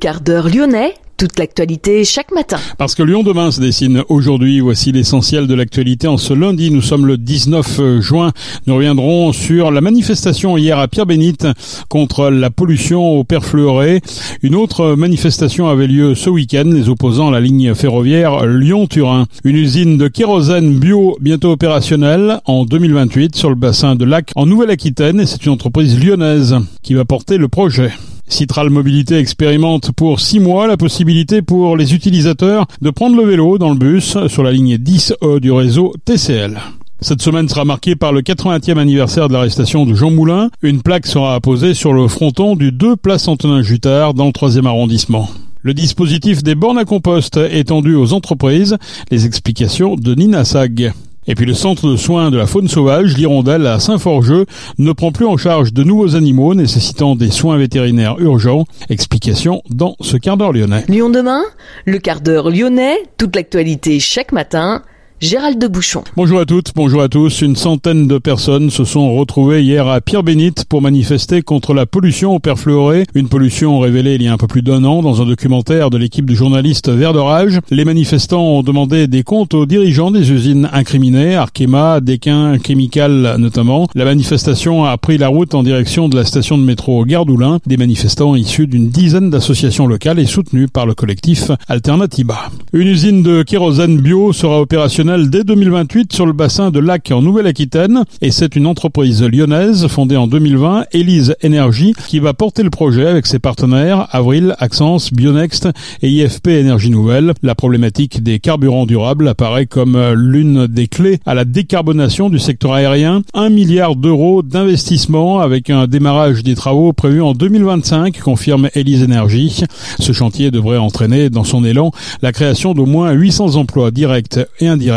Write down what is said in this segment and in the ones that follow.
Quart d'heure lyonnais, toute l'actualité chaque matin. Parce que Lyon demain se dessine aujourd'hui, voici l'essentiel de l'actualité. En ce lundi, nous sommes le 19 juin. Nous reviendrons sur la manifestation hier à Pierre-Bénite contre la pollution au perfluoré. Une autre manifestation avait lieu ce week-end, les opposants à la ligne ferroviaire Lyon-Turin. Une usine de kérosène bio bientôt opérationnelle en 2028 sur le bassin de Lac en Nouvelle-Aquitaine et c'est une entreprise lyonnaise qui va porter le projet. Citral Mobilité expérimente pour six mois la possibilité pour les utilisateurs de prendre le vélo dans le bus sur la ligne 10E du réseau TCL. Cette semaine sera marquée par le 80e anniversaire de l'arrestation de Jean Moulin. Une plaque sera apposée sur le fronton du 2 place Antonin Jutard dans le 3e arrondissement. Le dispositif des bornes à compost étendu aux entreprises. Les explications de Nina Sag. Et puis le centre de soins de la faune sauvage, l'Hirondelle à Saint-Forgeux, ne prend plus en charge de nouveaux animaux nécessitant des soins vétérinaires urgents. Explication dans ce quart d'heure lyonnais. Lyon demain, le quart d'heure lyonnais, toute l'actualité chaque matin. Gérald de Bouchon. Bonjour à toutes, bonjour à tous. Une centaine de personnes se sont retrouvées hier à Pierre-Bénite pour manifester contre la pollution au perfluoré. Une pollution révélée il y a un peu plus d'un an dans un documentaire de l'équipe de journalistes Vert d'Orage. Les manifestants ont demandé des comptes aux dirigeants des usines incriminées, Arkema, Dequin, Chemical notamment. La manifestation a pris la route en direction de la station de métro Gardoulin. Des manifestants issus d'une dizaine d'associations locales et soutenus par le collectif Alternativa. Une usine de kérosène bio sera opérationnelle dès 2028 sur le bassin de Lac en Nouvelle-Aquitaine et c'est une entreprise lyonnaise fondée en 2020, Elise Énergie, qui va porter le projet avec ses partenaires Avril, Axence, Bionext et IFP Énergie Nouvelle. La problématique des carburants durables apparaît comme l'une des clés à la décarbonation du secteur aérien. Un milliard d'euros d'investissement avec un démarrage des travaux prévu en 2025, confirme Elise Énergie. Ce chantier devrait entraîner dans son élan la création d'au moins 800 emplois directs et indirects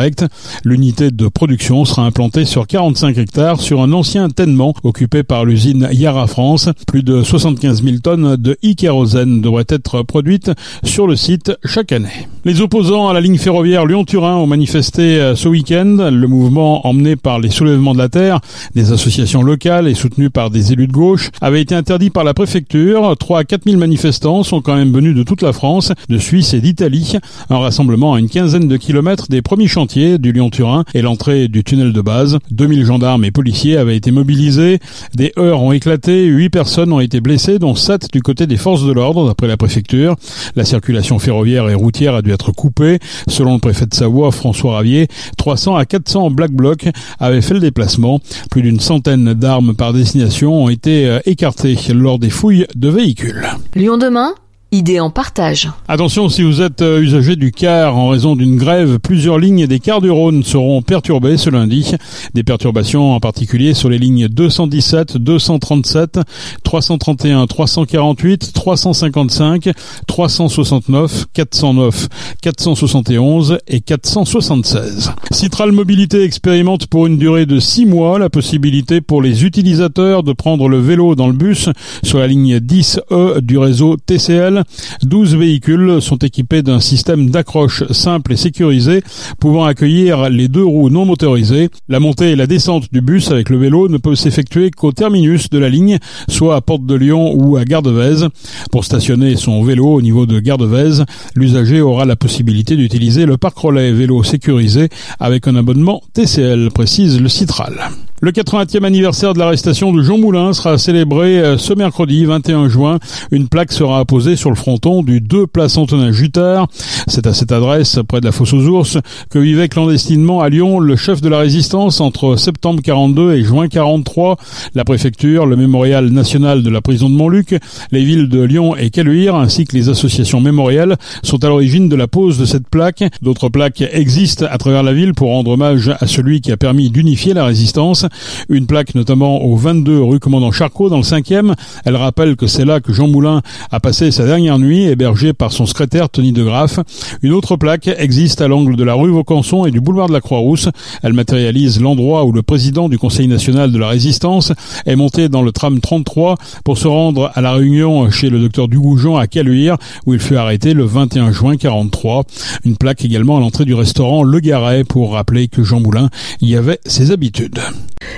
L'unité de production sera implantée sur 45 hectares sur un ancien tènement occupé par l'usine Yara France. Plus de 75 000 tonnes de e-kérosène devraient être produites sur le site chaque année. Les opposants à la ligne ferroviaire Lyon-Turin ont manifesté euh, ce week-end. Le mouvement emmené par les soulèvements de la terre, des associations locales et soutenu par des élus de gauche avait été interdit par la préfecture. 3 à 4 000 manifestants sont quand même venus de toute la France, de Suisse et d'Italie. Un rassemblement à une quinzaine de kilomètres des premiers chantiers du Lyon-Turin et l'entrée du tunnel de base. 2000 gendarmes et policiers avaient été mobilisés. Des heurts ont éclaté. 8 personnes ont été blessées, dont 7 du côté des forces de l'ordre, d'après la préfecture. La circulation ferroviaire et routière a dû être coupée. Selon le préfet de Savoie, François Ravier, 300 à 400 Black Blocs avaient fait le déplacement. Plus d'une centaine d'armes par destination ont été euh, écartées lors des fouilles de véhicules. Lyon demain Idée en partage. Attention, si vous êtes euh, usager du car en raison d'une grève, plusieurs lignes des cars du Rhône seront perturbées ce lundi. Des perturbations en particulier sur les lignes 217, 237, 331, 348, 355, 369, 409, 471 et 476. Citral Mobilité expérimente pour une durée de 6 mois la possibilité pour les utilisateurs de prendre le vélo dans le bus sur la ligne 10E du réseau TCL 12 véhicules sont équipés d'un système d'accroche simple et sécurisé pouvant accueillir les deux roues non motorisées. La montée et la descente du bus avec le vélo ne peuvent s'effectuer qu'au terminus de la ligne, soit à Porte de Lyon ou à Gare de Vèze. Pour stationner son vélo au niveau de Gare de Vèze, l'usager aura la possibilité d'utiliser le parc relais vélo sécurisé avec un abonnement TCL, précise le Citral. Le 80e anniversaire de l'arrestation de Jean Moulin sera célébré euh, ce mercredi 21 juin. Une plaque sera apposée sur le fronton du 2 place Antonin Jutard. C'est à cette adresse, près de la fosse aux ours, que vivait clandestinement à Lyon le chef de la résistance entre septembre 42 et juin 43. La préfecture, le mémorial national de la prison de Montluc, les villes de Lyon et Caluire, ainsi que les associations mémorielles sont à l'origine de la pose de cette plaque. D'autres plaques existent à travers la ville pour rendre hommage à celui qui a permis d'unifier la résistance. Une plaque notamment au 22 rue Commandant Charcot dans le 5e. Elle rappelle que c'est là que Jean Moulin a passé sa dernière nuit, hébergé par son secrétaire Tony de Graff. Une autre plaque existe à l'angle de la rue Vaucanson et du boulevard de la Croix-Rousse. Elle matérialise l'endroit où le président du Conseil national de la résistance est monté dans le tram 33 pour se rendre à la réunion chez le docteur Dugoujon à Caluire où il fut arrêté le 21 juin 43. Une plaque également à l'entrée du restaurant Le Garret pour rappeler que Jean Moulin y avait ses habitudes.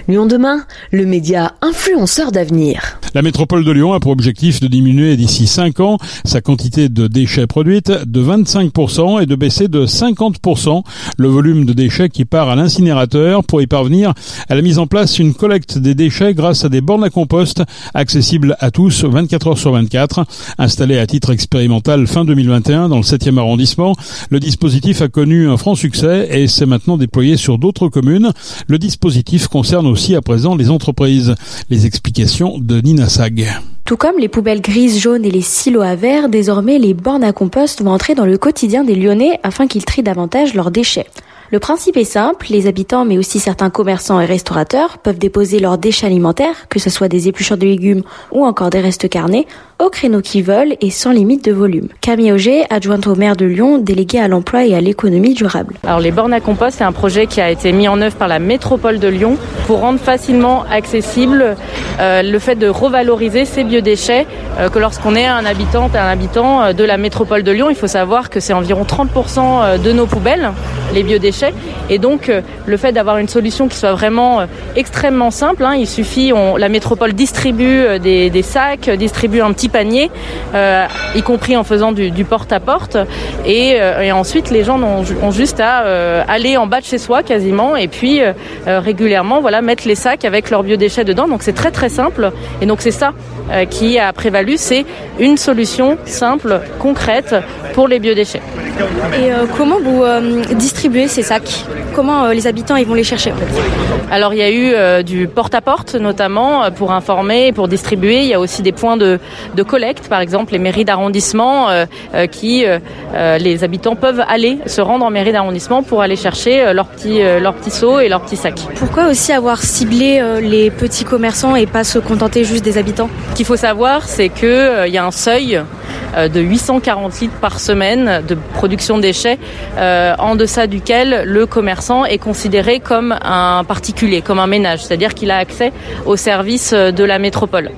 Lyon demain, le média influenceur d'avenir. La métropole de Lyon a pour objectif de diminuer d'ici 5 ans sa quantité de déchets produites de 25% et de baisser de 50% le volume de déchets qui part à l'incinérateur pour y parvenir à la mise en place une collecte des déchets grâce à des bornes à compost accessibles à tous 24 heures sur 24. Installé à titre expérimental fin 2021 dans le 7e arrondissement, le dispositif a connu un franc succès et s'est maintenant déployé sur d'autres communes. Le dispositif concerne aussi à présent les entreprises. Les explications de Nina Sag. Tout comme les poubelles grises, jaunes et les silos à verre, désormais les bornes à compost vont entrer dans le quotidien des Lyonnais afin qu'ils trient davantage leurs déchets. Le principe est simple, les habitants mais aussi certains commerçants et restaurateurs peuvent déposer leurs déchets alimentaires, que ce soit des épluchures de légumes ou encore des restes carnés, au créneau qu'ils veulent et sans limite de volume. Camille Auger, adjointe au maire de Lyon, déléguée à l'emploi et à l'économie durable. Alors les bornes à compost, c'est un projet qui a été mis en œuvre par la métropole de Lyon pour rendre facilement accessible euh, le fait de revaloriser ces biodéchets euh, que lorsqu'on est un habitant, un habitant euh, de la métropole de Lyon, il faut savoir que c'est environ 30% de nos poubelles, les biodéchets. Et donc le fait d'avoir une solution qui soit vraiment extrêmement simple, hein, il suffit, la métropole distribue des, des sacs, distribue un petit panier, euh, y compris en faisant du, porte-à-porte. Et, euh, ensuite, les gens ont, juste à euh, aller en bas de chez soi quasiment et puis régulièrement voilà, mettre les sacs avec leurs biodéchets dedans. Donc c'est très très simple. Et donc c'est ça qui a prévalu, c'est une solution simple, concrète pour les biodéchets. Et comment vous distribuez ces sacs Comment les habitants ils vont les chercher Alors il y a eu du porte-à-porte notamment pour informer et pour distribuer. Il y a aussi des points de, de collecte, par exemple les mairies d'arrondissement euh, euh, qui euh, les habitants peuvent aller se rendre en mairie d'arrondissement pour aller chercher leurs petits seaux et leurs petits sacs. Pourquoi aussi avoir ciblé les petits commerçants et pas se contenter juste des habitants? Ce qu'il faut savoir, c'est que il y a un seuil de 840 litres par semaine de production de déchets, en deçà duquel le commerçant est considéré comme un particulier, comme un ménage, c'est-à-dire qu'il a accès aux services de la métropole.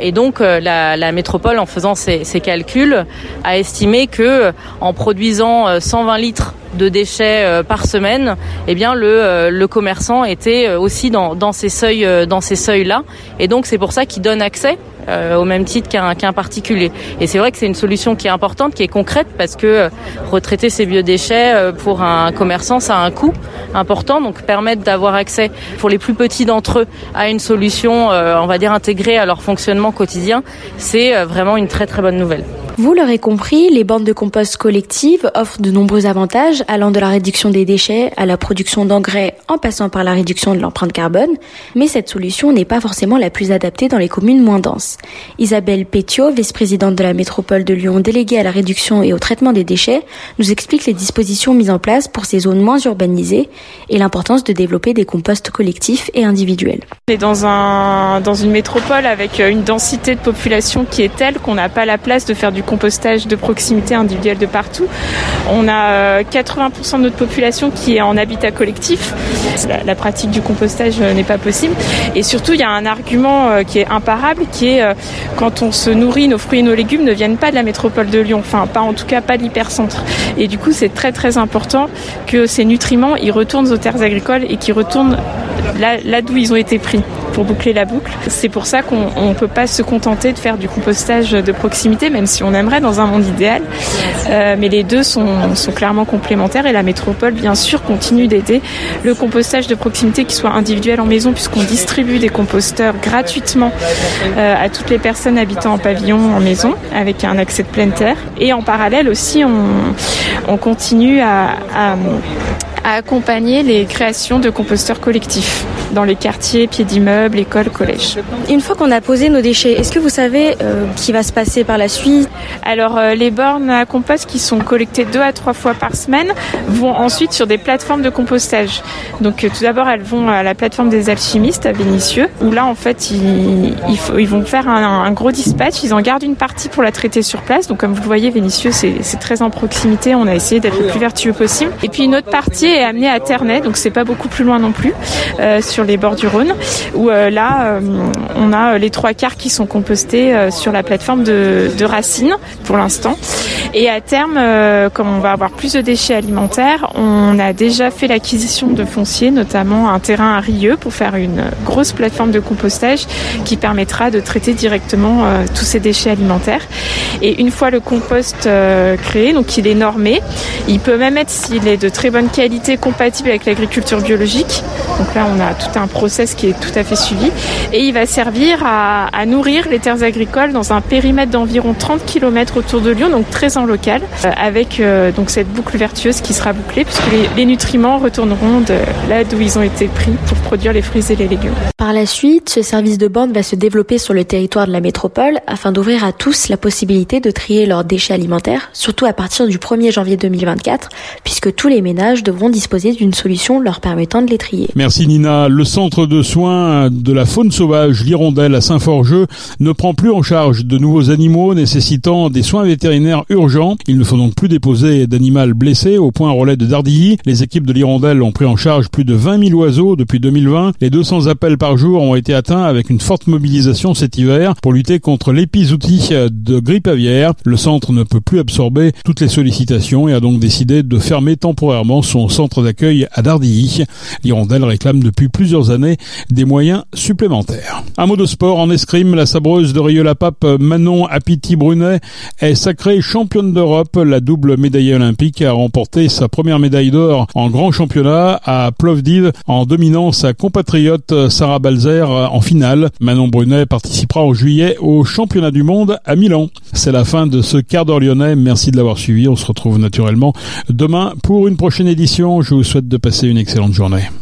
et donc la, la, métropole, en faisant ses, calculs, a estimé que en produisant 120 euh, litres de déchets euh, par semaine, eh bien le, euh, le commerçant était aussi dans, dans ces seuils dans ces seuils là, et donc c'est pour ça qu'il donne accès au même titre qu'un qu'un particulier. Et c'est vrai que c'est une solution qui est importante, qui est concrète, parce que retraiter ces biodéchets pour un commerçant, ça a un coût important. Donc permettre d'avoir accès pour les plus petits d'entre eux à une solution, on va dire intégrée à leur fonctionnement quotidien, c'est euh, vraiment une très très bonne nouvelle. Vous l'aurez compris, les bandes de compost collectives offrent de nombreux avantages allant de la réduction des déchets à la production d'engrais en passant par la réduction de l'empreinte carbone, mais cette solution n'est pas forcément la plus adaptée dans les communes moins denses. Isabelle Pétiot, vice-présidente de la métropole de Lyon déléguée à la réduction et au traitement des déchets, nous explique les dispositions mises en place pour ces zones moins urbanisées et l'importance de développer des composts collectifs et individuels. On est dans, dans une métropole avec une densité de population qui est telle qu'on n'a pas la place de faire du compostage de proximité individuel de partout. On a 80% euh, de notre population qui est en habitat collectif. La, pratique du compostage euh, n'est pas possible. Et surtout, il y a un argument euh, qui est imparable, qui est quand on se nourrit, nos fruits et nos légumes ne viennent pas de la métropole de Lyon, enfin pas en tout cas pas de l'hypercentre. Et du coup, c'est très très important que ces nutriments ils retournent aux terres agricoles et qu'ils retournent là d'où ils ont été pris pour boucler la boucle. C'est pour ça qu'on ne peut pas se contenter de faire du compostage de proximité, même si on aimerait dans un monde idéal. Euh, mais les deux sont, sont clairement complémentaires et la métropole, bien sûr, continue d'aider le compostage de proximité qui soit individuel en maison, puisqu'on distribue des composteurs gratuitement euh, à toutes les personnes habitant en pavillon en maison, avec un accès de pleine terre. Et en parallèle aussi, on, on continue à, à à accompagner les créations de composteurs collectifs dans les quartiers, pieds d'immeubles, écoles, collèges. Une fois qu'on a posé nos déchets, est-ce que vous savez euh, qui va se passer par la suite? Alors euh, les bornes à compost qui sont collectées deux à trois fois par semaine vont ensuite sur des plateformes de compostage. Donc euh, tout d'abord elles vont à la plateforme des alchimistes à Vénissieux où là en fait ils, ils, vont faire un, un, gros dispatch, ils en gardent une partie pour la traiter sur place. Donc comme vous le voyez Vénissieux c'est très en proximité, on a essayé d'être le plus vertueux possible. Et puis une autre partie est amené à Ternay, donc c'est pas beaucoup plus loin non plus, sur les bords du Rhône, où là on a les trois quarts qui sont compostés sur la plateforme de, de Racine pour l'instant. Et à terme, comme on va avoir plus de déchets alimentaires, on a déjà fait l'acquisition de foncier, notamment un terrain à Rieux pour faire une grosse plateforme de compostage qui permettra de traiter directement tous ces déchets alimentaires. Et une fois le compost euh, créé, donc il est normé, il peut même être, s'il est de très bonne qualité, compatible avec l'agriculture biologique. Donc là, on a tout un process qui est tout à fait suivi. Et il va servir à, nourrir les terres agricoles dans un périmètre d'environ 30 km autour de Lyon, donc très en local, euh, avec euh, donc cette boucle vertueuse qui sera bouclée, puisque les, les nutriments retourneront de là d'où ils ont été pris pour produire les fruits et les légumes. Par la suite, ce service de bande va se développer sur le territoire de la métropole afin d'ouvrir à tous la possibilité de trier leurs déchets alimentaires, surtout à partir du 1er janvier 2024, puisque tous les ménages devront disposer d'une solution leur permettant de les trier. Merci Nina. Le centre de soins de la faune sauvage, l'Hirondelle à Saint-Forgeux, ne prend plus en charge de nouveaux animaux nécessitant des soins vétérinaires urgents. Il ne faut donc plus déposer d'animal blessé au point relais de Dardilly. Les équipes de l'Hirondelle ont pris en charge plus de 20 000 oiseaux depuis 2020. Les 200 appels par jour ont été atteints avec une forte mobilisation cet hiver pour lutter contre l'épizootie de grippe aviaire. Le centre ne peut plus absorber toutes les sollicitations et a donc décidé de fermer temporairement son centre d'accueil à Dardilly. L'Hirondelle réclame depuis plusieurs années des moyens supplémentaires. Un mot de sport en escrime, la sabreuse de Rieux-la-Pape Manon Apiti-Brunet est sacrée championne d'Europe. La double médaillée olympique a remporté sa première médaille d'or en grand championnat à Plovdiv en dominant sa compatriote Sarah Balzer en finale. Manon Brunet participera en juillet au championnat du monde à Milan. C'est la fin de ce quart d'heure lyonnais. Merci de l'avoir suivi. On se retrouve naturellement demain pour une prochaine édition. Je vous souhaite de passer une excellente journée.